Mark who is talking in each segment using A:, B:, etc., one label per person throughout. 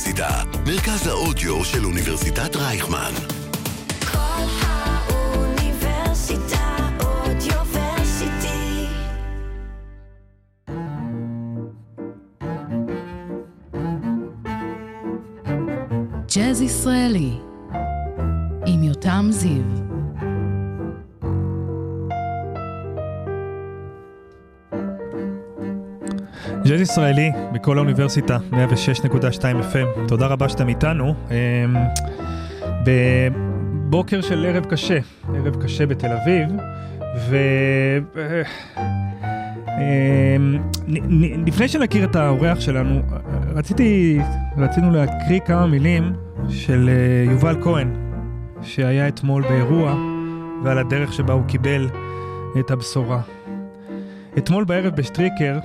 A: האוניברסיטה, מרכז האודיו של אוניברסיטת רייכמן.
B: כל האוניברסיטה אודיוורסיטי.
C: ג'אז ישראלי עם יותם זיו
D: ג'אז ישראלי בכל האוניברסיטה, 106.2 FM. תודה רבה שאתם איתנו. אמ, בבוקר של ערב קשה, ערב קשה בתל אביב, ו... אמ, לפני שנכיר את האורח שלנו, רציתי, רצינו להקריא כמה מילים של אה, יובל כהן, שהיה אתמול באירוע, ועל הדרך שבה הוא קיבל את הבשורה. אתמול בערב בשטריקר,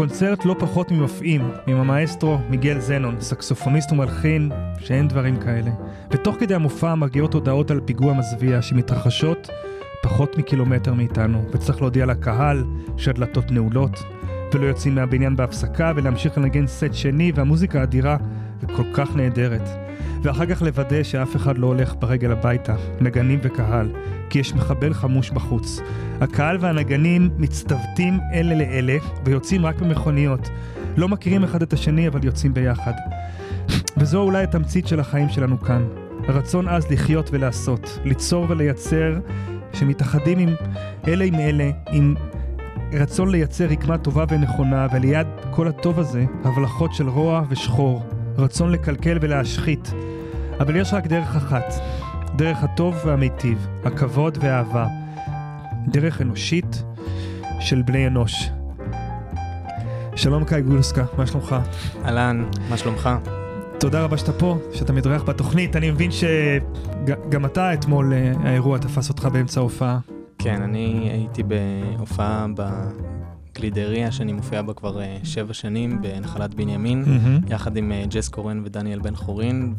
D: קונצרט לא פחות ממפעים, עם המאסטרו מיגל זנון, סקסופוניסט ומלחין, שאין דברים כאלה. ותוך כדי המופע מגיעות הודעות על פיגוע מזוויע שמתרחשות פחות מקילומטר מאיתנו, וצריך להודיע לקהל שהדלתות נעולות, ולא יוצאים מהבניין בהפסקה, ולהמשיך לנגן סט שני, והמוזיקה אדירה וכל כך נהדרת. ואחר כך לוודא שאף אחד לא הולך ברגל הביתה, נגנים וקהל, כי יש מחבל חמוש בחוץ. הקהל והנגנים מצטוותים אלה לאלה, ויוצאים רק במכוניות. לא מכירים אחד את השני, אבל יוצאים ביחד. וזו אולי התמצית של החיים שלנו כאן. הרצון עז לחיות ולעשות, ליצור ולייצר, שמתאחדים עם אלה עם אלה, עם רצון לייצר רקמה טובה ונכונה, וליד כל הטוב הזה, הבלחות של רוע ושחור, רצון לקלקל ולהשחית. אבל יש רק דרך אחת, דרך הטוב והמיטיב, הכבוד והאהבה. דרך אנושית של בני אנוש. שלום קאי גולסקה, מה שלומך?
E: אהלן, מה שלומך?
D: תודה רבה שאתה פה, שאתה מתארח בתוכנית. אני מבין שגם אתה אתמול, אה, האירוע תפס אותך באמצע ההופעה.
E: כן, אני הייתי בהופעה בגלידריה, שאני מופיע בה כבר אה, שבע שנים, בנחלת בנימין,
D: מהמם.
E: יחד עם אה, ג'ס קורן ודניאל בן חורין,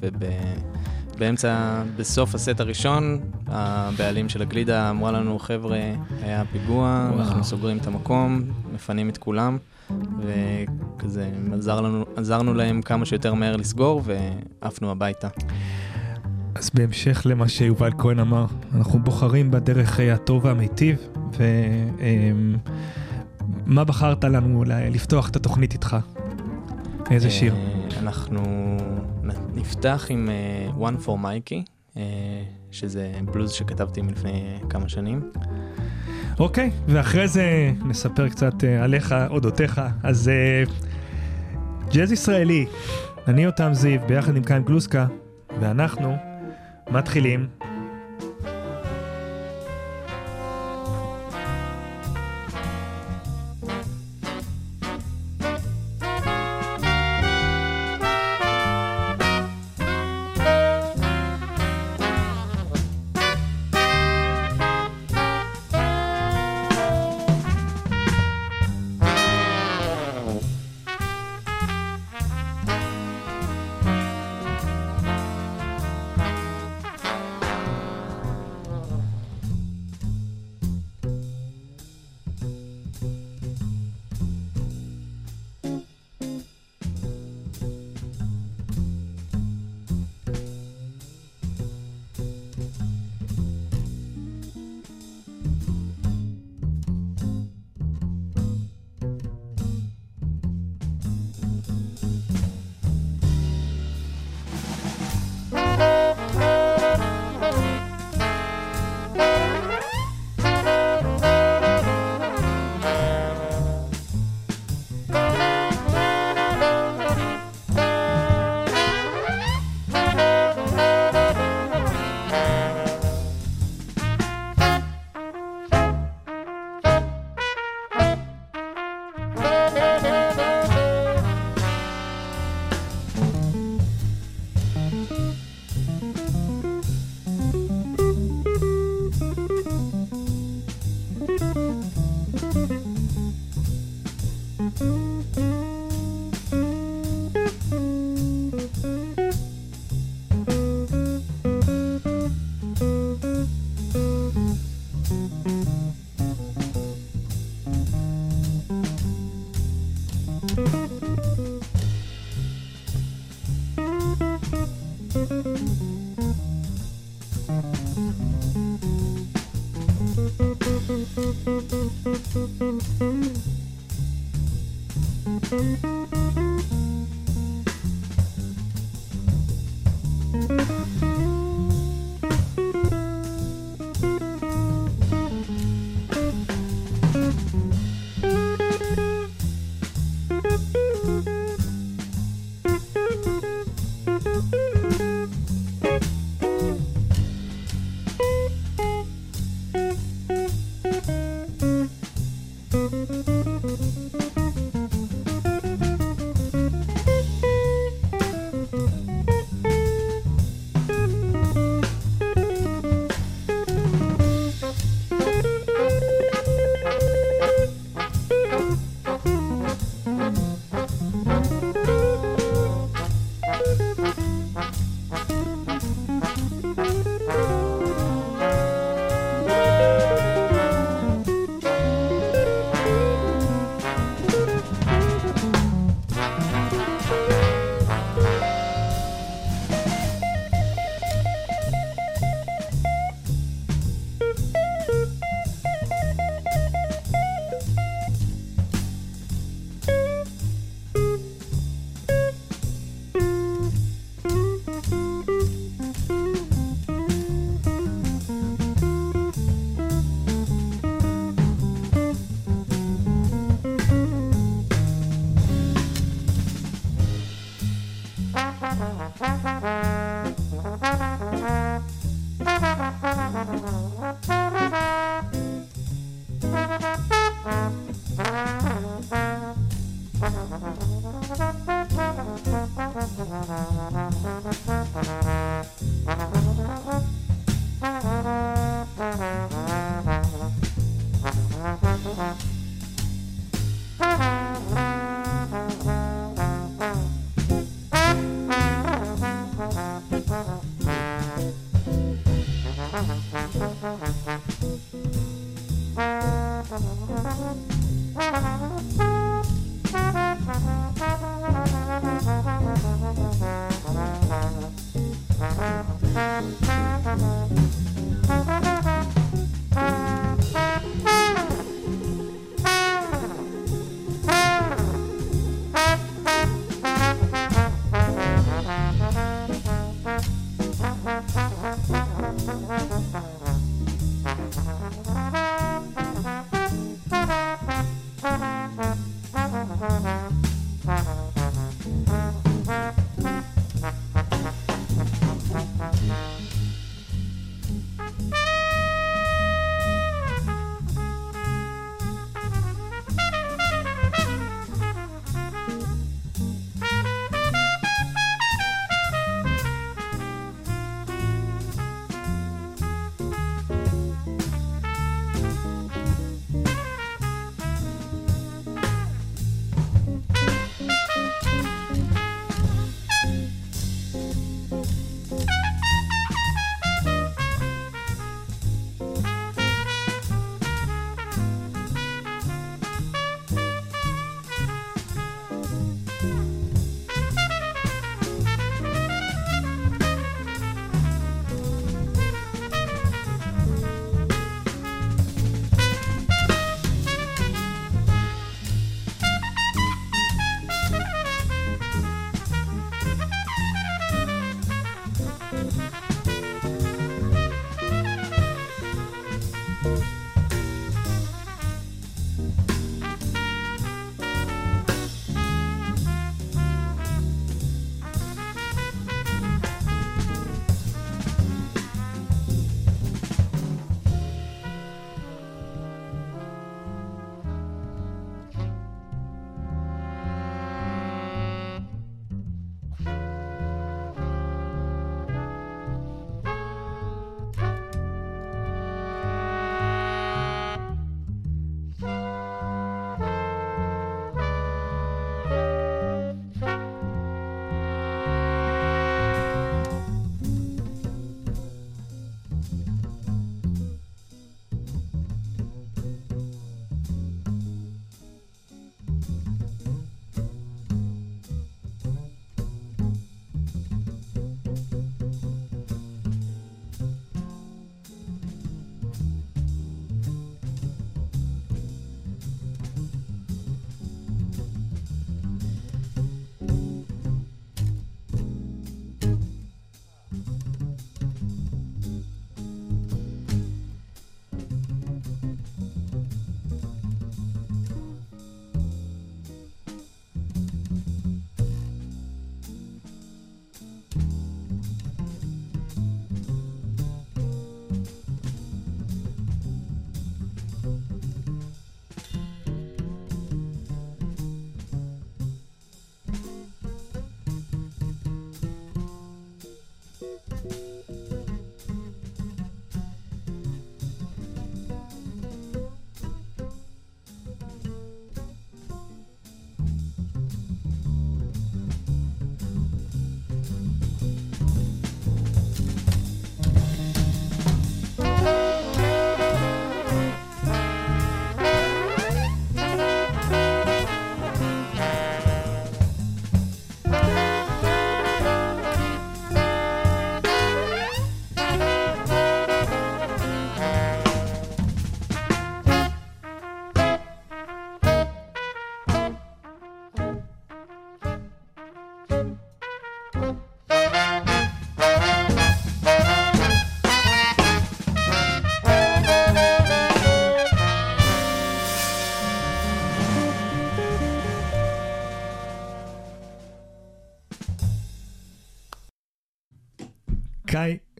E: ובאמצע, בסוף הסט הראשון, הבעלים של הגלידה אמרה לנו, חבר'ה, היה פיגוע,
D: וואו.
E: אנחנו סוגרים את המקום, מפנים את כולם, וכזה עזר לנו, עזרנו להם כמה שיותר מהר לסגור, ועפנו הביתה.
D: אז בהמשך למה שיובל כהן אמר, אנחנו בוחרים בדרך אה, הטוב והמיטיב, ומה בחרת לנו לפתוח את התוכנית איתך? איזה שיר?
E: אה, אנחנו נ- נפתח עם אה, One for Mikey, אה, שזה בלוז שכתבתי מלפני כמה שנים.
D: אוקיי, ואחרי זה נספר קצת עליך, אודותיך. אז ג'אז ישראלי, אני יותם זיו, ביחד עם קיים גלוסקה, ואנחנו מתחילים.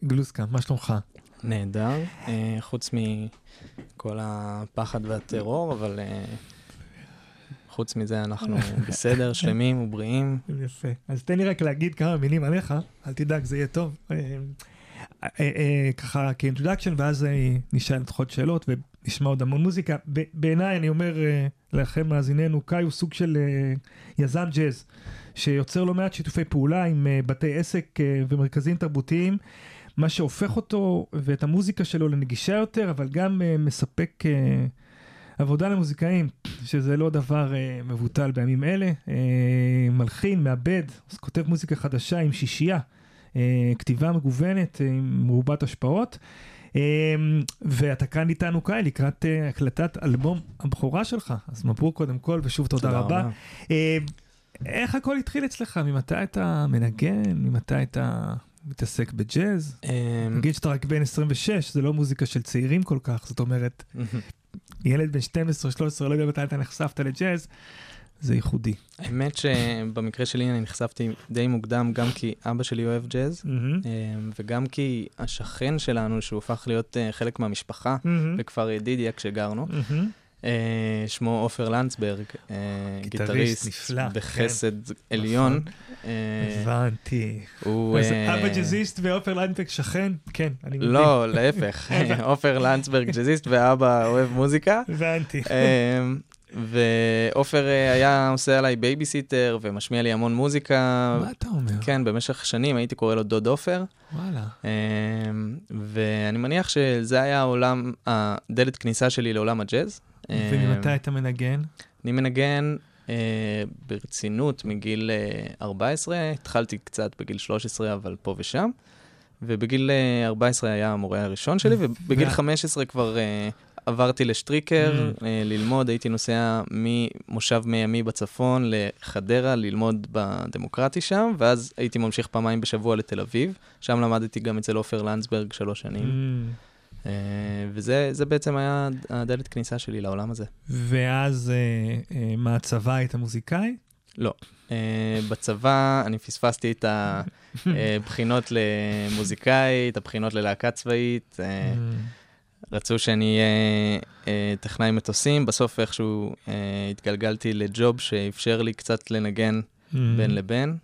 D: גלוסקה, מה שלומך?
E: נהדר, אה, חוץ מכל הפחד והטרור, אבל אה, חוץ מזה אנחנו בסדר, שלמים ובריאים.
D: יפה. אז תן לי רק להגיד כמה מילים עליך, אל תדאג, זה יהיה טוב. אה, ככה כאינטרודקשן, ואז נשאל עוד שאלות ונשמע עוד המון מוזיקה. בעיניי, אני אומר לכם, מאזיננו, קאי הוא סוג של יזם ג'אז, שיוצר לא מעט שיתופי פעולה עם בתי עסק ומרכזים תרבותיים. מה שהופך אותו ואת המוזיקה שלו לנגישה יותר, אבל גם uh, מספק uh, עבודה למוזיקאים, שזה לא דבר uh, מבוטל בימים אלה. Uh, מלחין, מעבד, אז כותב מוזיקה חדשה עם שישייה, uh, כתיבה מגוונת uh, עם מרובת השפעות. Um, ואתה כאן איתנו קאי לקראת uh, הקלטת אלבום הבכורה שלך, אז מברוק קודם כל, ושוב תודה,
E: תודה
D: רבה.
E: רבה.
D: Uh, איך הכל התחיל אצלך? ממתי אתה מנגן? ממתי אתה מתעסק בג'אז? נגיד שאתה רק בן 26, זה לא מוזיקה של צעירים כל כך, זאת אומרת, ילד בן 12-13, לא יודע מתי אתה נחשפת לג'אז, זה ייחודי.
E: האמת שבמקרה שלי אני נחשפתי די מוקדם, גם כי אבא שלי אוהב ג'אז, אה, וגם כי השכן שלנו, שהוא הפך להיות אה, חלק מהמשפחה בכפר ידידיה כשגרנו, שמו עופר לנצברג, אה,
D: גיטריסט
E: גיטריסט
D: נפלא,
E: בחסד עליון.
D: נכון.
E: אה,
D: הבנתי.
E: הוא...
D: אז
E: אה,
D: אבא ג'אזיסט ועופר לנצברג שכן? כן, אני מבין.
E: לא, להפך, עופר לנצברג ג'אזיסט ואבא אוהב מוזיקה.
D: הבנתי.
E: ועופר אה, היה עושה עליי בייביסיטר ומשמיע לי המון מוזיקה.
D: מה אתה אומר?
E: כן, במשך שנים הייתי קורא לו דוד עופר,
D: וואלה.
E: ואני מניח שזה היה העולם, הדלת כניסה שלי לעולם הג'אז.
D: וממתי אתה מנגן?
E: אני מנגן אה, ברצינות מגיל אה, 14, התחלתי קצת בגיל 13, אבל פה ושם. ובגיל אה, 14 היה המורה הראשון שלי, ובגיל
D: וה-
E: 15 כבר אה, עברתי לשטריקר
D: Mm.
E: אה, ללמוד, הייתי נוסע ממושב מימי בצפון לחדרה ללמוד בדמוקרטי שם, ואז הייתי ממשיך פעמיים בשבוע לתל אביב, שם למדתי גם אצל עופר לנדסברג שלוש שנים,
D: Mm.
E: אה, וזה זה בעצם היה הדלת כניסה שלי לעולם הזה.
D: ואז אה, אה, מה הצבא היית מוזיקאי?
E: לא. בצבא אני פספסתי את הבחינות למוזיקאי, את הבחינות ללהקה צבאית. Uh, רצו שאני אהיה טכנאי מטוסים, בסוף איכשהו התגלגלתי לג'וב שאפשר לי קצת לנגן
D: Mm.
E: בין לבין.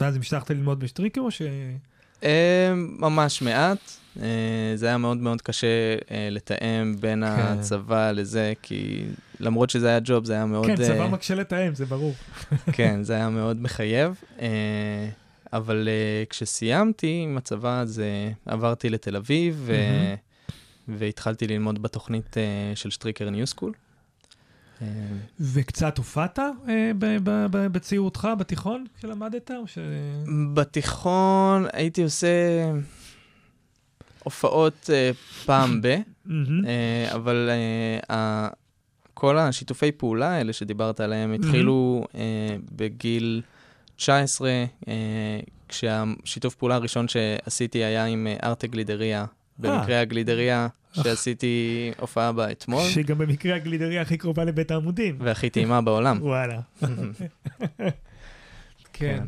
D: ואז המשכת ללמוד בשטריקר או ש...
E: uh, ממש מעט. Uh, זה היה מאוד מאוד קשה uh, לתאם בין
D: כן.
E: הצבא לזה, כי למרות שזה היה ג'וב, זה היה מאוד...
D: כן, צבא
E: אה,
D: מקשה לתאם, זה ברור.
E: כן, זה היה מאוד מחייב. אה, אבל אה, כשסיימתי עם הצבא, אז אה, עברתי לתל אביב. והתחלתי ללמוד בתוכנית אה, של שטריקר ניו סקול. אה,
D: וקצת הופעת אה, בצעירותך, בתיכון, כשלמדת? או ש...
E: בתיכון הייתי עושה הופעות אה, פעם ב, אבל כל השיתופי פעולה האלה שדיברת עליהם התחילו בגיל 19, אה, כשהשיתוף פעולה הראשון שעשיתי היה עם ארטה גלידריה. במקרה הגלידריה שעשיתי הופעה בה אתמול,
D: שגם במקרה הגלידריה הכי קרובה לבית העמודים.
E: והכי טעימה בעולם.
D: וואלה. כן.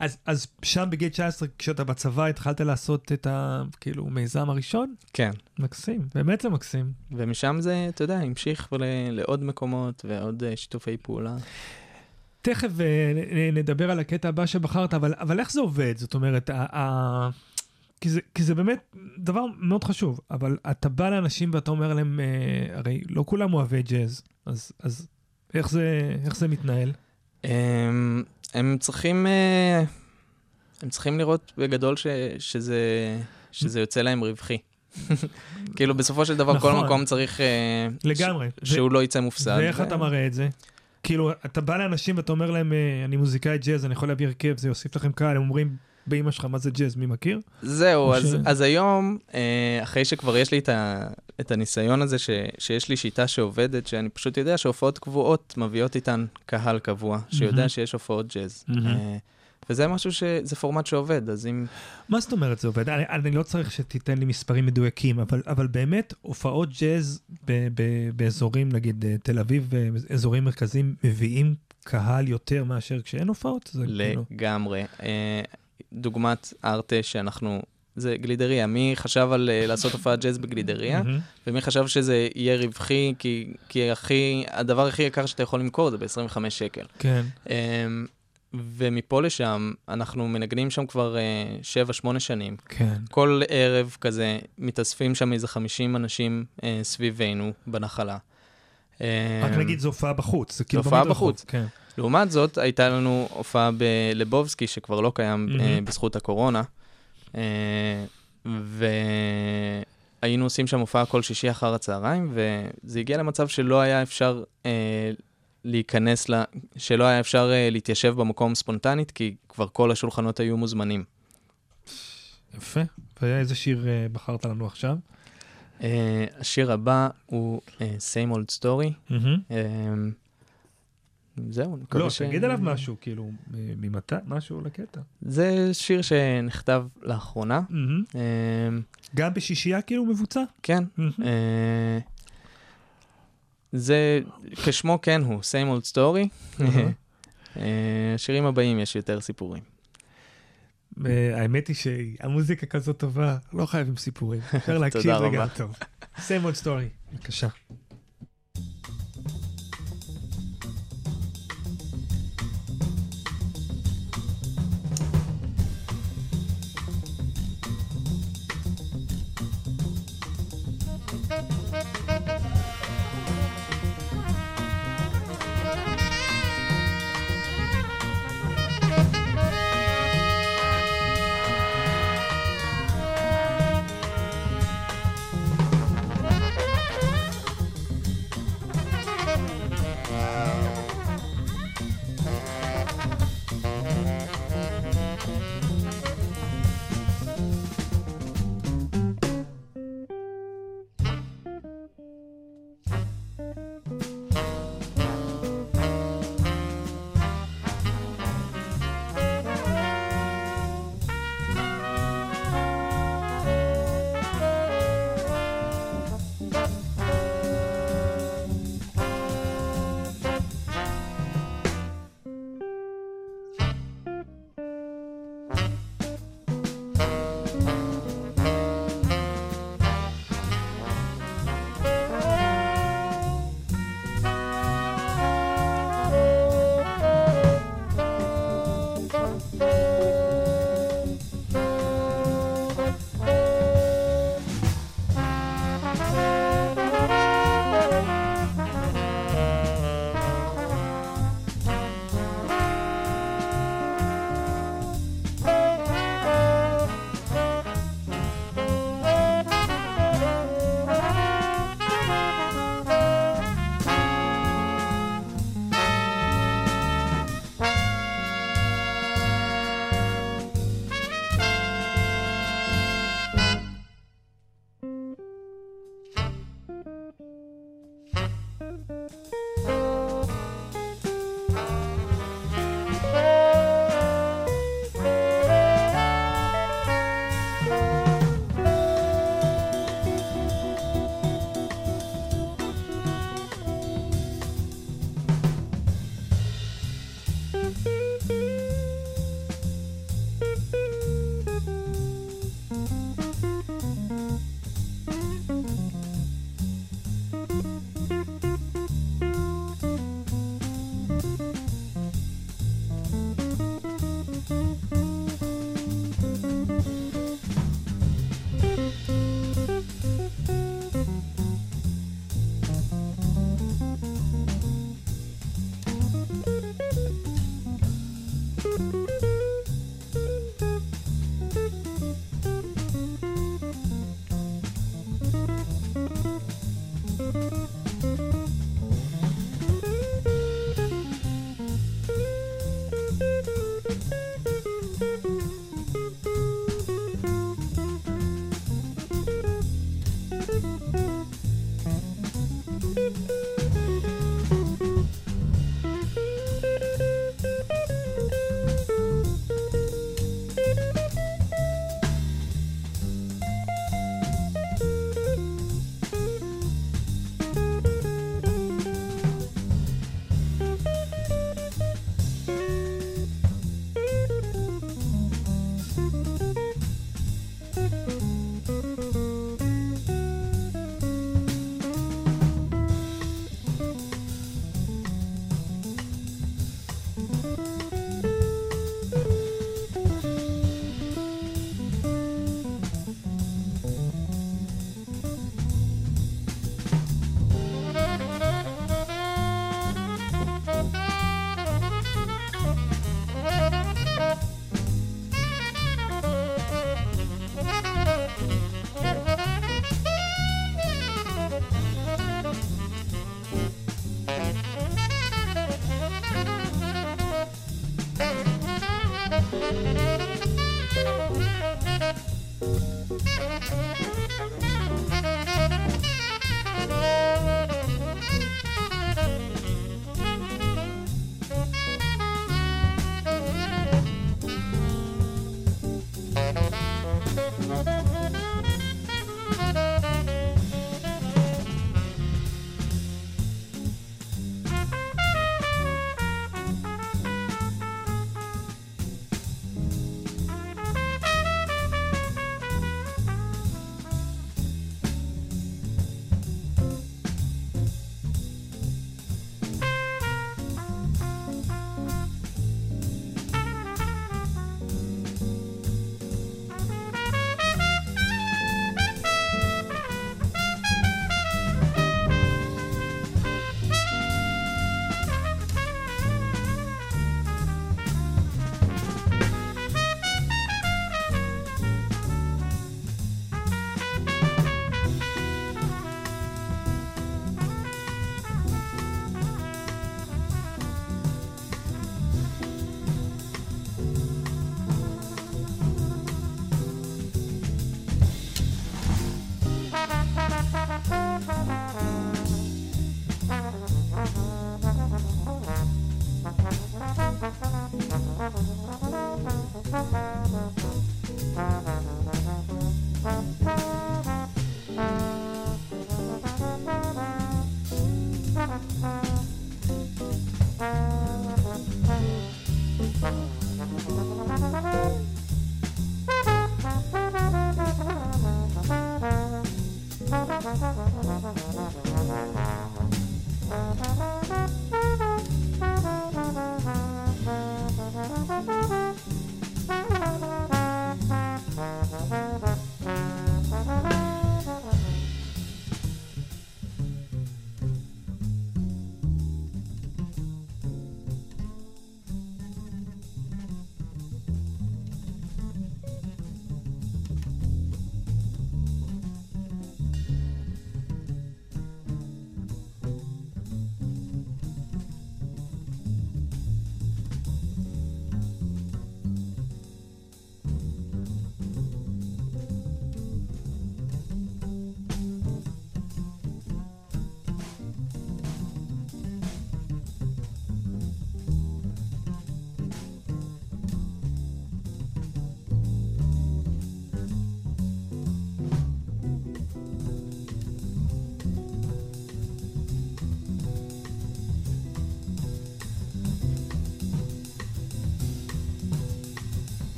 D: אז, אז שם בגיל 19, כשאתה בצבא, התחלת לעשות את ה... כאילו, מיזם הראשון?
E: כן,
D: מקסים, באמת זה מקסים.
E: ומשם זה, אתה יודע, המשיך ול- לעוד מקומות ועוד אה, שיתופי פעולה.
D: תכף אה, נדבר על הקטע הבא שבחרת, אבל, אבל איך זה עובד? זאת אומרת, ה, ה, כי, זה, כי זה באמת דבר מאוד חשוב, אבל אתה בא לאנשים ואתה אומר להם, אה, הרי לא כולם אוהבי ג'אז, אז, אז איך, זה, איך זה מתנהל?
E: הם, הם צריכים, אה, הם צריכים לראות בגדול ש, שזה, שזה יוצא להם רווחי. כאילו בסופו של דבר כל
D: נכון.
E: מקום צריך אה,
D: לגמרי.
E: ש, שהוא לא יצא מופסד.
D: ואיך
E: ו-
D: אתה מראה את זה? כאילו, אתה בא לאנשים ואתה אומר להם, אה, אני מוזיקאי ג'אז, אני יכול להביא הרכב, זה יוסיף לכם קהל, הם אומרים, באמא שלך, מה זה ג'אז, מי מכיר?
E: זהו, אז,
D: ש-
E: אז היום, אה, אחרי שכבר יש לי את, ה, את הניסיון הזה, ש, שיש לי שיטה שעובדת, שאני פשוט יודע שהופעות קבועות מביאות איתן קהל קבוע, שיודע
D: מהמם.
E: שיש הופעות ג'אז. אה, וזה משהו ש... זה פורמט שעובד, אז אם...
D: מה זאת אומרת זה עובד? אני, אני לא צריך שתיתן לי מספרים מדויקים, אבל, אבל באמת, הופעות ג'אז ב, ב, באזורים, נגיד אה, תל אביב, ואזורים מרכזיים, מביאים קהל יותר מאשר כשאין הופעות? זה כאילו...
E: לגמרי. אה, דוגמת ארטה שאנחנו, זה גלידריה. מי חשב על אה, לעשות הופעת ג'אז בגלידריה. ומי חשב שזה יהיה רווחי, כי, כי הכי, הדבר הכי יקר שאתה יכול למכור זה ב-25 שקל.
D: כן.
E: אמ, ומפה לשם, אנחנו מנגנים שם כבר 7-8 שנים.
D: כן.
E: כל ערב כזה מתאספים שם איזה 50 אנשים אה, סביבנו בנחלה.
D: רק
E: אמ,
D: נגיד זו הופעה בחוץ. כאילו
E: הופעה
D: במדרחוב.
E: בחוץ.
D: כן.
E: לעומת זאת, הייתה לנו הופעה בלבובסקי, שכבר לא קיים
D: מהמם.
E: בזכות הקורונה, אה, והיינו עושים שם הופעה כל שישי אחר הצהריים, וזה הגיע למצב שלא היה אפשר אה, להיכנס, ל... שלא היה אפשר להתיישב במקום ספונטנית, כי כבר כל השולחנות היו מוזמנים.
D: יפה. ואיזה שיר בחרת לנו עכשיו?
E: אה, השיר הבא הוא אה, Same Old Story. זהו, אני מקווה
D: לא,
E: ש...
D: תגיד עליו משהו, כאילו, ממתי? משהו לקטע.
E: זה שיר שנכתב לאחרונה.
D: מהמם.
E: אה,
D: גם בשישייה כאילו מבוצע?
E: כן,
D: מהמם.
E: אה, זה, כשמו כן הוא, same old story.
D: אהה.
E: אה, השירים הבאים יש יותר סיפורים.
D: אה, האמת היא שהמוזיקה כזאת טובה, לא חייבים סיפורים. אפשר להקשיב רגע. טוב. same old story, בבקשה.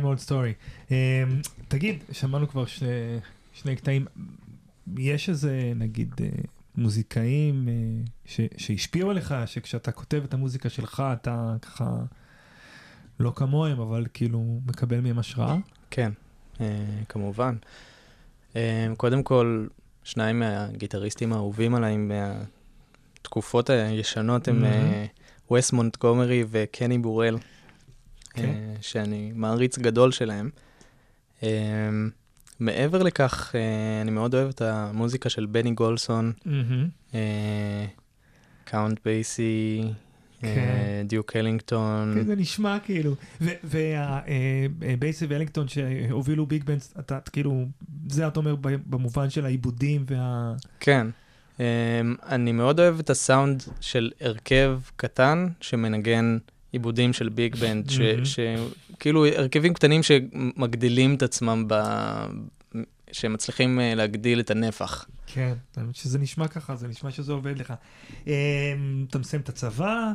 D: Same old story. Um, תגיד, שמענו כבר שני, שני קטעים, יש איזה, נגיד, אה, מוזיקאים אה, ש, שהשפיעו עליך, שכשאתה כותב את המוזיקה שלך, אתה ככה, לא כמוהם, אבל כאילו מקבל מהם השראה?
E: כן, אה, כמובן. אה, קודם כל, שניים מהגיטריסטים האהובים עליי מהתקופות הישנות הם אה, וס מונטגומרי וקני בורל,
D: כן.
E: אה, שאני מעריץ גדול שלהם. אה, מעבר לכך, אה, אני מאוד אוהב את המוזיקה של בני גולסון, קאונט בייסי,
D: כן.
E: דיוק אלינגטון.
D: כן, זה נשמע כאילו, ובייסי ואלינגטון שהובילו big bands, אתה כאילו, זה אתה אומר במובן של העיבודים וה...
E: כן. אני מאוד אוהב את הסאונד של הרכב קטן שמנגן עיבודים של ביג בנד. שכאילו הרכבים קטנים שמגדילים את עצמם, ב... שמצליחים uh, להגדיל את הנפח.
D: כן, שזה נשמע ככה, זה נשמע שזה עובד לך. אמ, אתה מסיים את הצבא,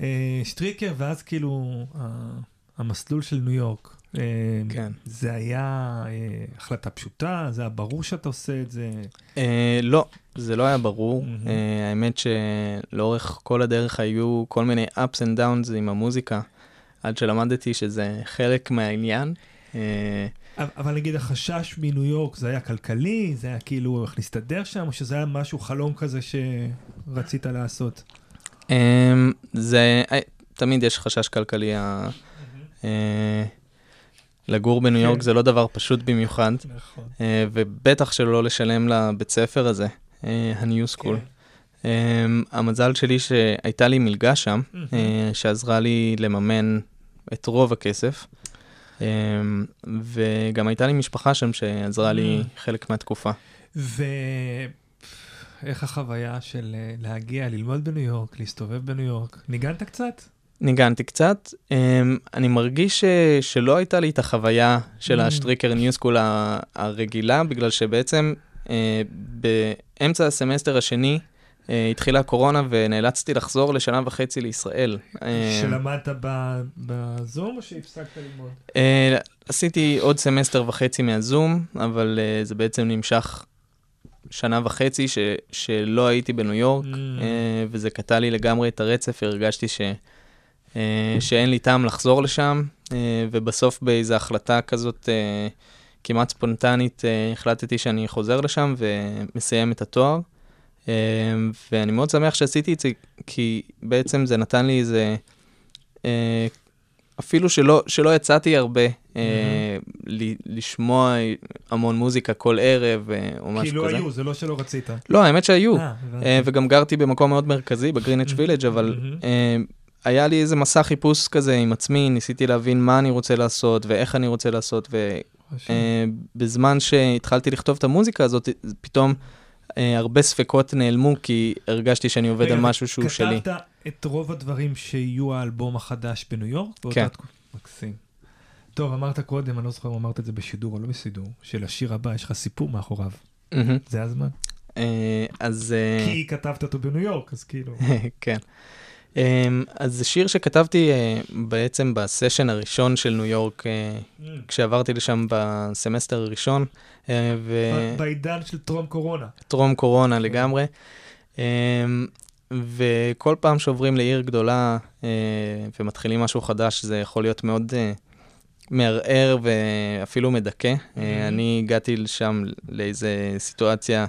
D: אה, שטריקר, ואז כאילו המסלול של ניו יורק. אמ,
E: כן.
D: זה היה אה, החלטה פשוטה, זה היה ברור שאתה עושה את זה.
E: Uh, לא, זה לא היה ברור. Uh, האמת שלאורך כל הדרך היו כל מיני ups and downs עם המוזיקה, עד שלמדתי שזה חלק מהעניין.
D: אבל- נגיד החשש מניו יורק, זה היה כלכלי, זה היה כאילו איך להסתדר שם, או שזה היה משהו, חלום כזה שרצית לעשות?
E: Um, זה, אה, תמיד יש חשש כלכלי. לגור בניו
D: כן.
E: יורק זה לא דבר פשוט במיוחד,
D: נכון.
E: אה, ובטח שלא לשלם לבית ספר הזה, אה, ה-New School.
D: כן.
E: אה, המזל שלי שהייתה לי מלגה שם. אה, שעזרה לי לממן את רוב הכסף, אה, וגם הייתה לי משפחה שם שעזרה לי. חלק מהתקופה.
D: ואיך החוויה של להגיע, ללמוד בניו יורק, להסתובב בניו יורק? ניגנת קצת?
E: ניגנתי קצת. אמ, אני מרגיש ש... שלא הייתה לי את החוויה של
D: Mm.
E: השטריקר ניו סקול ה- הרגילה, בגלל שבעצם אה, באמצע הסמסטר השני אה, התחילה הקורונה ונאלצתי לחזור לשנה וחצי לישראל. אה,
D: שלמדת ב- בזום או שהפסקת ללמוד?
E: אה, עשיתי עוד סמסטר וחצי מהזום, אבל אה, זה בעצם נמשך שנה וחצי ש... שלא הייתי בניו יורק.
D: Mm.
E: אה, וזה קטע לי לגמרי את הרצף, הרגשתי ש, אה, שאין לי טעם לחזור לשם, אה, ובסוף באיזו החלטה כזאת אה, כמעט ספונטנית, אה, החלטתי שאני חוזר לשם ומסיים את התואר. אה, ואני מאוד שמח שעשיתי את זה, כי בעצם זה נתן לי איזה, אה, אפילו שלא, שלא יצאתי הרבה, אה, ל- לשמוע המון מוזיקה כל ערב אה, או משהו
D: כאילו
E: כזה.
D: היו, זה לא שלא רצית.
E: לא, האמת שהיו.
D: אה.
E: אה, וגם גרתי במקום מאוד מרכזי, בגרינץ' וילג', אבל
D: מהמם.
E: אה, היה לי איזה מסע חיפוש כזה עם עצמי, ניסיתי להבין מה אני רוצה לעשות ואיך אני רוצה לעשות. ובזמן שהתחלתי לכתוב את המוזיקה הזאת, פתאום אה, הרבה ספקות נעלמו, כי הרגשתי שאני עובד על משהו שהוא שלי.
D: כתבת את רוב הדברים שיהיו האלבום החדש בניו יורק?
E: כן.
D: מקסים. טוב, אמרת קודם, אני לא זוכר אם אמרת את זה בשידור או לא בשידור, שלשיר הבא יש לך סיפור מאחוריו. זה הזמן.
E: אה, אז... אה,
D: כי כתבת אותו בניו יורק, אז כאילו...
E: כן. Um, אז זה שיר שכתבתי uh, בעצם בסשן הראשון של ניו יורק, uh, כשעברתי לשם בסמסטר הראשון, uh,
D: ב- בעידן של טרום קורונה.
E: וטרום קורונה לגמרי. Um, וכל פעם שעוברים לעיר גדולה ומתחילים משהו חדש, זה יכול להיות מאוד מערער ואפילו מדכא. Uh, אני הגעתי לשם לאיזה סיטואציה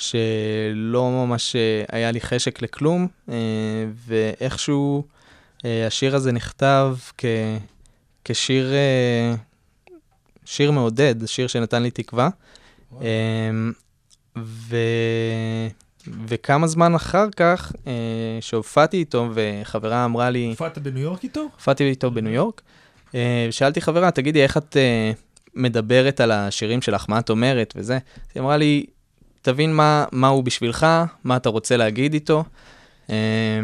E: שלא ממש אה, היה לי חשק לכלום, אה, ואיכשהו אה, השיר הזה נכתב כ... כשיר שיר מעודד, שיר שנתן לי תקווה. אה, וכמה זמן אחר כך, שהופעתי איתו, וחברה אמרה לי,
D: הופעת בניו יורק איתו?
E: הופעתי איתו בניו יורק, שאלתי חברה, תגידי, איך את מדברת על השירים שלך, מה את אומרת וזה? היא אמרה לי, תבין מה, מה הוא בשבילך, מה אתה רוצה להגיד איתו. אה,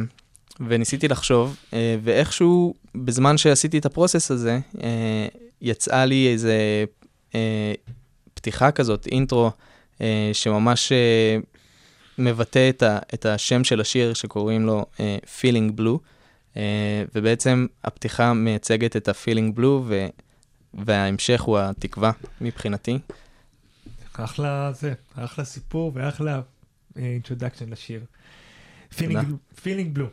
E: וניסיתי לחשוב, אה, ואיכשהו, בזמן שעשיתי את הפרוסס הזה, אה, יצאה לי איזה פתיחה כזאת, אינטרו, שממש מבטא את, ה, את השם של השיר שקוראים לו Feeling Blue, ובעצם הפתיחה מייצגת את ה-Feeling Blue, ו, וההמשך הוא התקווה מבחינתי.
D: אחלה זה, אחלה סיפור ואחלה introduction לשיר.
E: תודה.
D: Feeling Blue.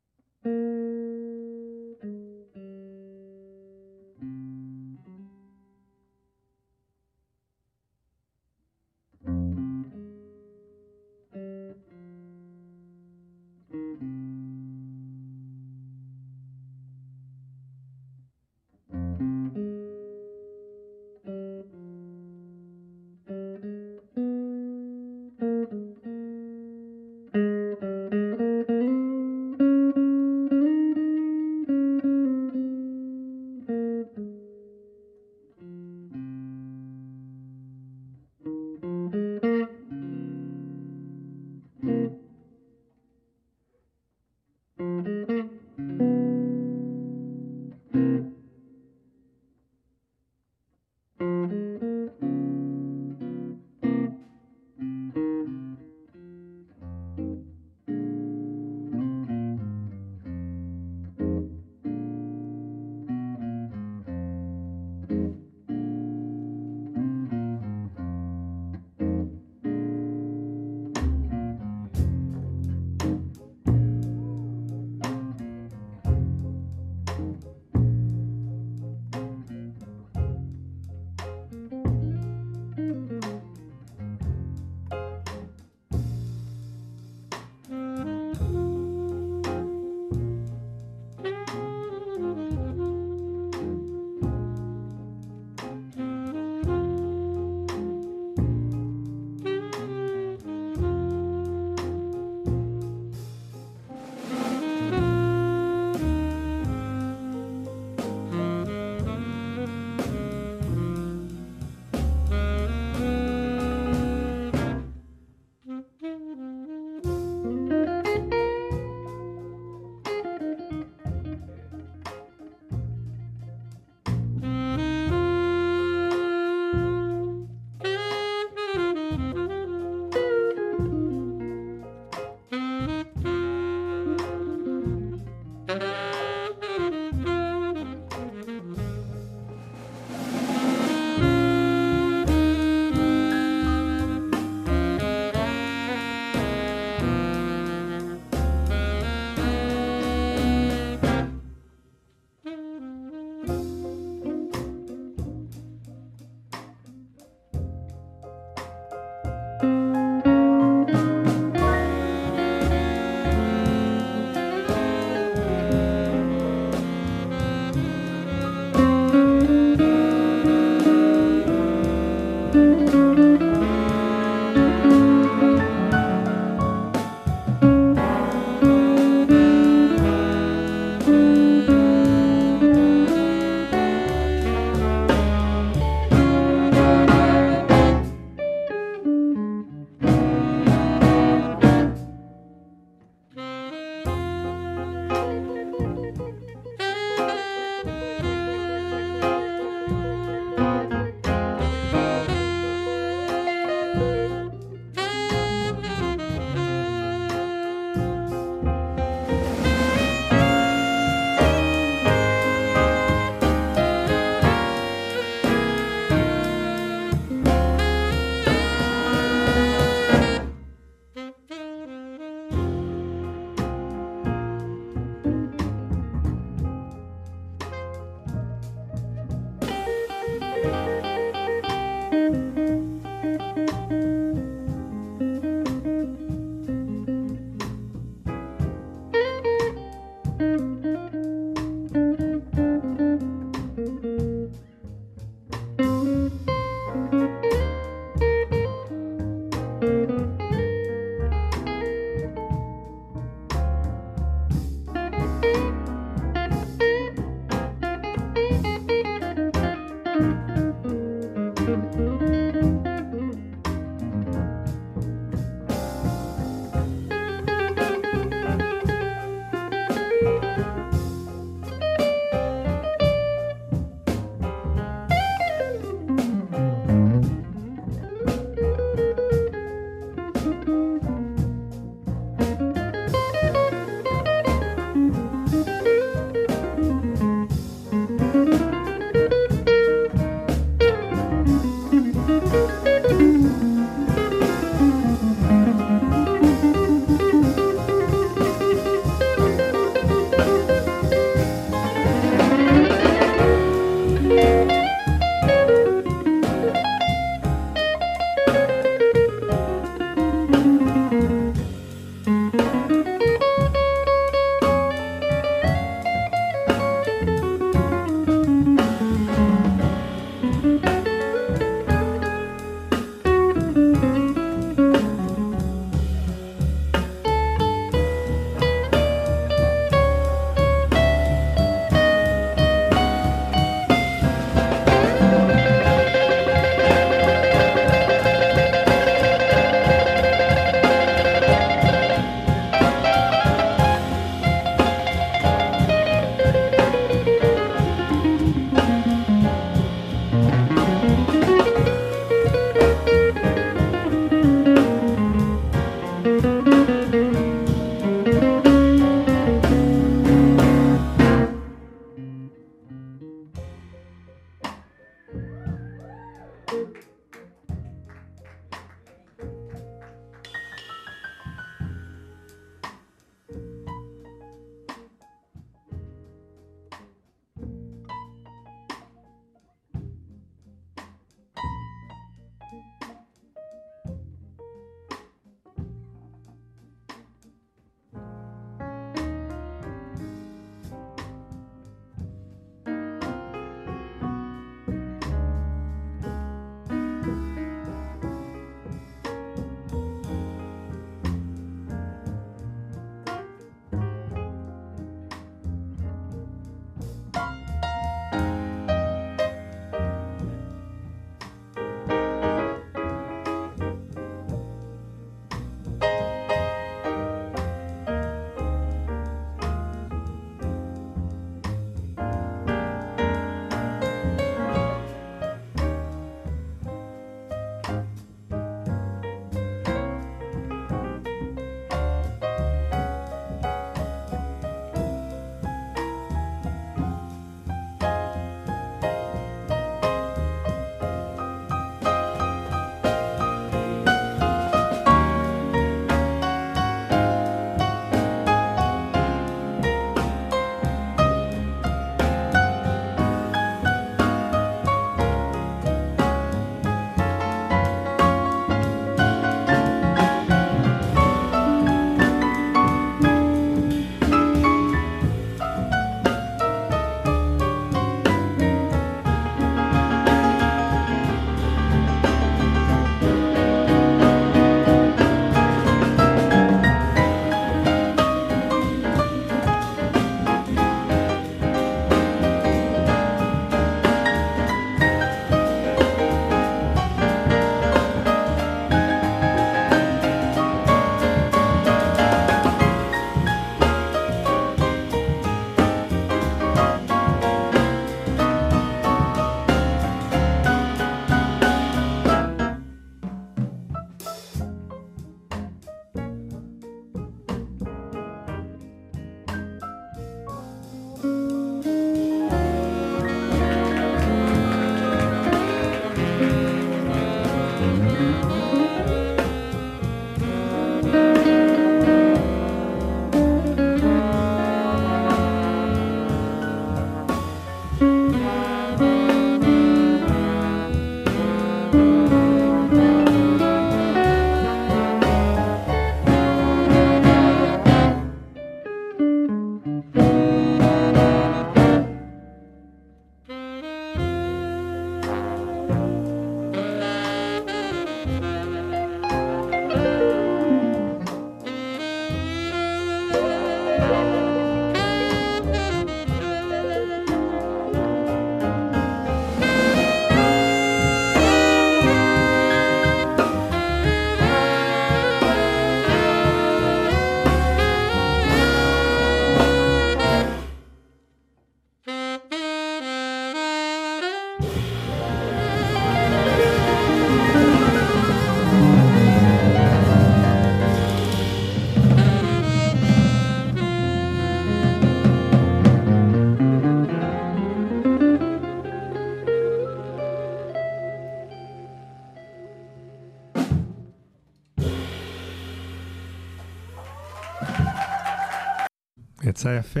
D: יצא יפה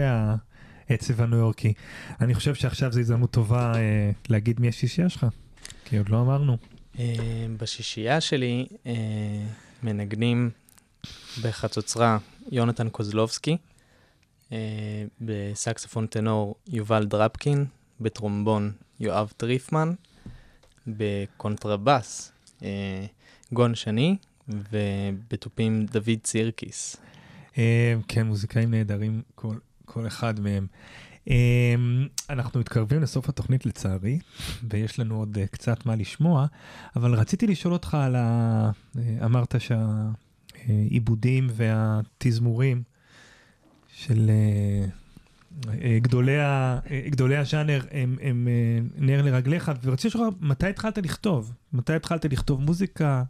D: העצב הניו יורקי. אני חושב שעכשיו זו הזדמנות טובה אה, להגיד מי השישייה שלך, כי עוד לא אמרנו.
E: אה, בשישייה שלי אה, מנגנים בחצוצרה יונתן קוזלובסקי, בסקספון טנור יובל דרפקין, בטרומבון יואב טריפמן, בקונטרבס אה, גון שני, ובתופים דוד סירקיס.
D: אה, כן, מוזיקאים נהדרים, כל, כל אחד מהם. אה, אנחנו מתקרבים לסוף התוכנית לצערי, ויש לנו עוד אה, קצת מה לשמוע, אבל רציתי לשאול אותך על ה... אה, אמרת שהעיבודים והתזמורים של אה, גדולי, גדולי הז'אנר הם, הם נר לרגליך, ורציתי לשאול מתי התחלת לכתוב? מתי התחלת לכתוב מוזיקה?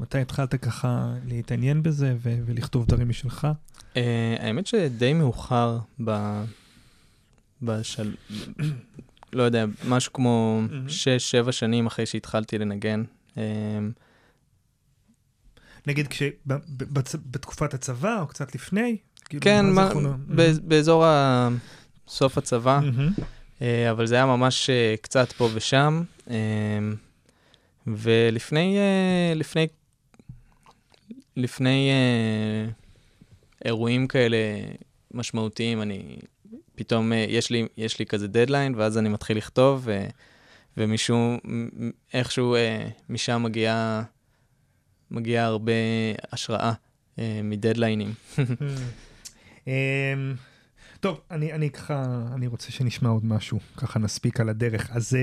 D: מתי התחלת ככה להתעניין בזה ו- ולכתוב דברים משלך?
E: Uh, האמת שדי מאוחר ב... בשל... לא יודע, משהו כמו
D: מהמם.
E: 6-7 שנים אחרי שהתחלתי לנגן. Uh,
D: נגיד כש... ב- ב- בצ- בתקופת הצבא או קצת לפני? כאילו,
E: כן,
D: מה
E: מה,
D: זיכרונו?
E: ב- באזור ה... סוף הצבא,
D: מהמם.
E: uh, אבל זה היה ממש uh, קצת פה ושם. Uh, ולפני לפני, לפני uh, אירועים כאלה משמעותיים, אני פתאום, uh, יש לי, יש לי כזה דדליין, ואז אני מתחיל לכתוב, ו, ומשום, מ- איכשהו uh, משם מגיעה מגיע הרבה השראה uh, מדדליינים.
D: אמ, טוב, אני, אני ככה, אני רוצה שנשמע עוד משהו, ככה נספיק על הדרך. אז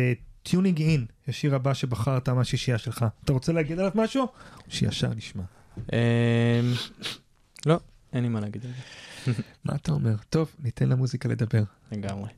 D: Tuning In, השיר הבא שבחרת מהשישייה שלך. אתה רוצה להגיד עליו משהו? שישר נשמע.
E: אה, לא, אין לי מה להגיד על זה,
D: מה אתה אומר? טוב, ניתן למוזיקה לדבר.
E: לגמרי.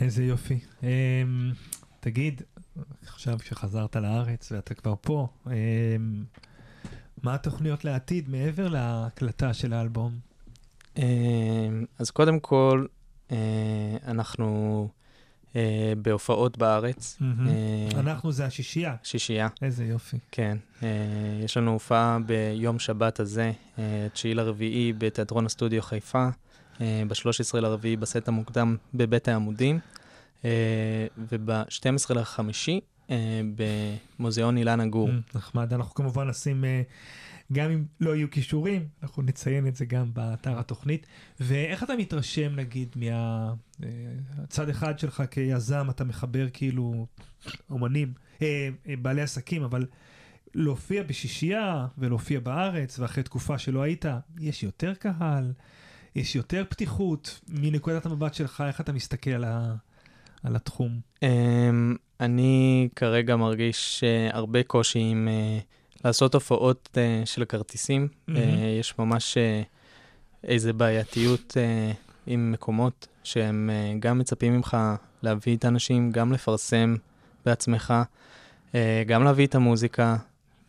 D: איזה יופי. אמ, תגיד, עכשיו שחזרת לארץ ואתה כבר פה, אמ, מה התוכניות לעתיד מעבר להקלטה של האלבום?
E: אמ, אז קודם כל, אה, אנחנו אה, בהופעות בארץ. אה,
D: אנחנו זה השישייה.
E: שישייה,
D: איזה יופי.
E: כן. אה, יש לנו הופעה ביום שבת הזה, אה, 9 לרביעי, בתיאטרון הסטודיו חיפה, ב-13 לרביעי בסט המוקדם בבית העמודים, אה, וב-12 לחמישי אה, במוזיאון אילנה גור.
D: נחמד, אנחנו כמובן נשים, אה, גם אם לא יהיו כישורים, אנחנו נציין את זה גם באתר התוכנית. ואיך אתה מתרשם, נגיד, מהצד אחד שלך כיזם, אתה מחבר כאילו אומנים, אה, אה, בעלי עסקים, אבל להופיע בשישייה ולהופיע בארץ, ואחרי תקופה שלא היית, יש יותר קהל, יש יותר פתיחות. מנקודת המבט שלך, איך אתה מסתכל על, ה, על התחום?
E: אמ, אני כרגע מרגיש אה, הרבה קושי עם אה, לעשות הופעות אה, של כרטיסים.
D: מהמם.
E: אה, יש ממש אה, איזו בעייתיות אה, עם מקומות שהם אה, גם מצפים ממך להביא את האנשים, גם לפרסם בעצמך, אה, גם להביא את המוזיקה,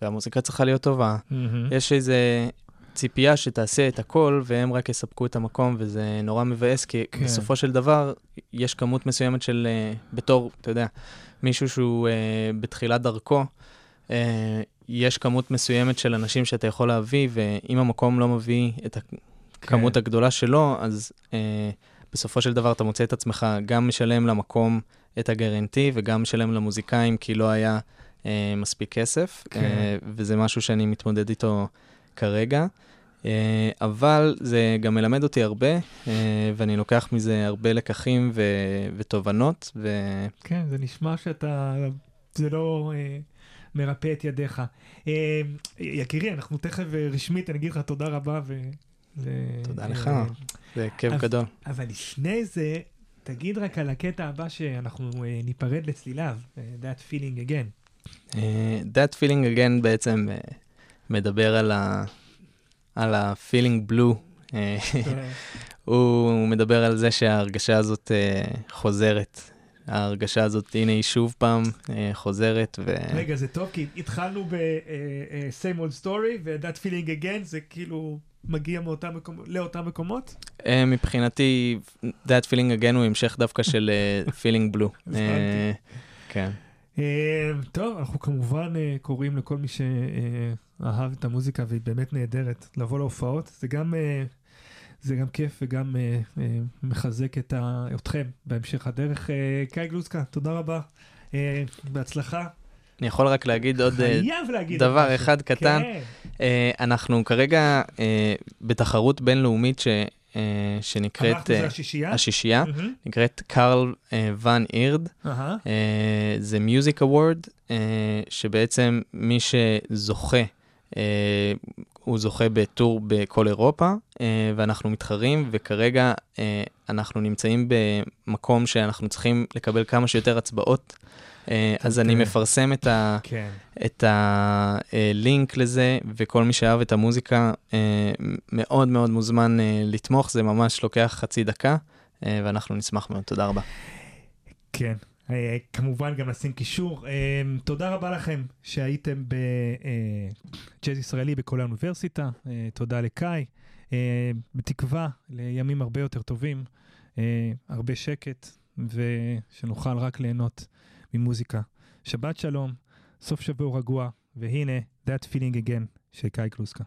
E: והמוזיקה צריכה להיות טובה. יש איזה ציפייה שתעשה את הכל, והם רק יספקו את המקום, וזה נורא מבאס, כי
D: כן.
E: בסופו של דבר, יש כמות מסוימת של, uh, בתור, אתה יודע, מישהו שהוא uh, בתחילת דרכו, uh, יש כמות מסוימת של אנשים שאתה יכול להביא, ואם המקום לא מביא את הכמות
D: כן.
E: הגדולה שלו, אז uh, בסופו של דבר אתה מוצא את עצמך גם משלם למקום את הגרנטי, וגם משלם למוזיקאים, כי לא היה uh, מספיק כסף,
D: כן.
E: uh, וזה משהו שאני מתמודד איתו כרגע. אה, אבל זה גם מלמד אותי הרבה, אה, ואני לוקח מזה הרבה לקחים ו- ותובנות, ו...
D: כן, זה נשמע שאתה, זה לא אה, מרפא את ידיך. יקירי, אנחנו תכף רשמית, אני אגיד לך תודה רבה. ו...
E: תודה לך. זה כיף גדול.
D: אבל לפני זה, תגיד רק על הקטע הבא שאנחנו ניפרד לצליליו, That Feeling Again.
E: That Feeling Again בעצם מדבר על ה... על ה-feeling blue. אה, הוא מדבר על זה שההרגשה הזאת אה, חוזרת. ההרגשה הזאת, הנה היא שוב פעם אה, חוזרת, ו...
D: רגע, זה טוב, כי התחלנו ב-same old story, ו-That Feeling Again זה כאילו מגיע מאותם מקומות, לאותם מקומות.
E: מבחינתי, That Feeling Again הוא המשך דווקא של Feeling Blue. כן.
D: טוב, אנחנו כמובן קוראים לכל מי שאהב את המוזיקה והיא באמת נהדרת לבוא להופעות. זה גם, אה, זה גם כיף וגם אה, אה, מחזק את ה- אתכם בהמשך הדרך. קאי גלוסקה, תודה רבה. בהצלחה.
E: אני יכול רק להגיד עוד
D: להגיד
E: דבר
D: משהו.
E: אחד קטן.
D: כן.
E: אנחנו כרגע בתחרות בינלאומית ש- אה, שנקראת
D: אנחנו זה
E: אה,
D: השישייה?
E: השישייה,
D: מהמם.
E: נקראת קארל ואן אירד. זה מיוזיק אוורד, שבעצם מי שזוכה, הוא זוכה בטור בכל אירופה, אה, ואנחנו מתחרים, וכרגע אה, אנחנו נמצאים במקום שאנחנו צריכים לקבל כמה שיותר הצבעות. אה, אז אני
D: אוקיי.
E: מפרסם את ה...
D: כן.
E: את הלינק לזה, וכל מי שאהב את המוזיקה אה, מאוד מאוד מוזמן אה, לתמוך, זה ממש לוקח חצי דקה, אה, ואנחנו נשמח מאוד. תודה רבה.
D: כן. אה, כמובן גם נשים קישור. אה, תודה רבה לכם שהייתם בג'אז ישראלי בכל האוניברסיטה. אה, תודה לקאי. אה, בתקווה לימים הרבה יותר טובים, אה, הרבה שקט, ושנוכל רק ליהנות ממוזיקה. שבת שלום, סוף שבוע רגוע, והנה, That Feeling Again של קאי קלוסקה.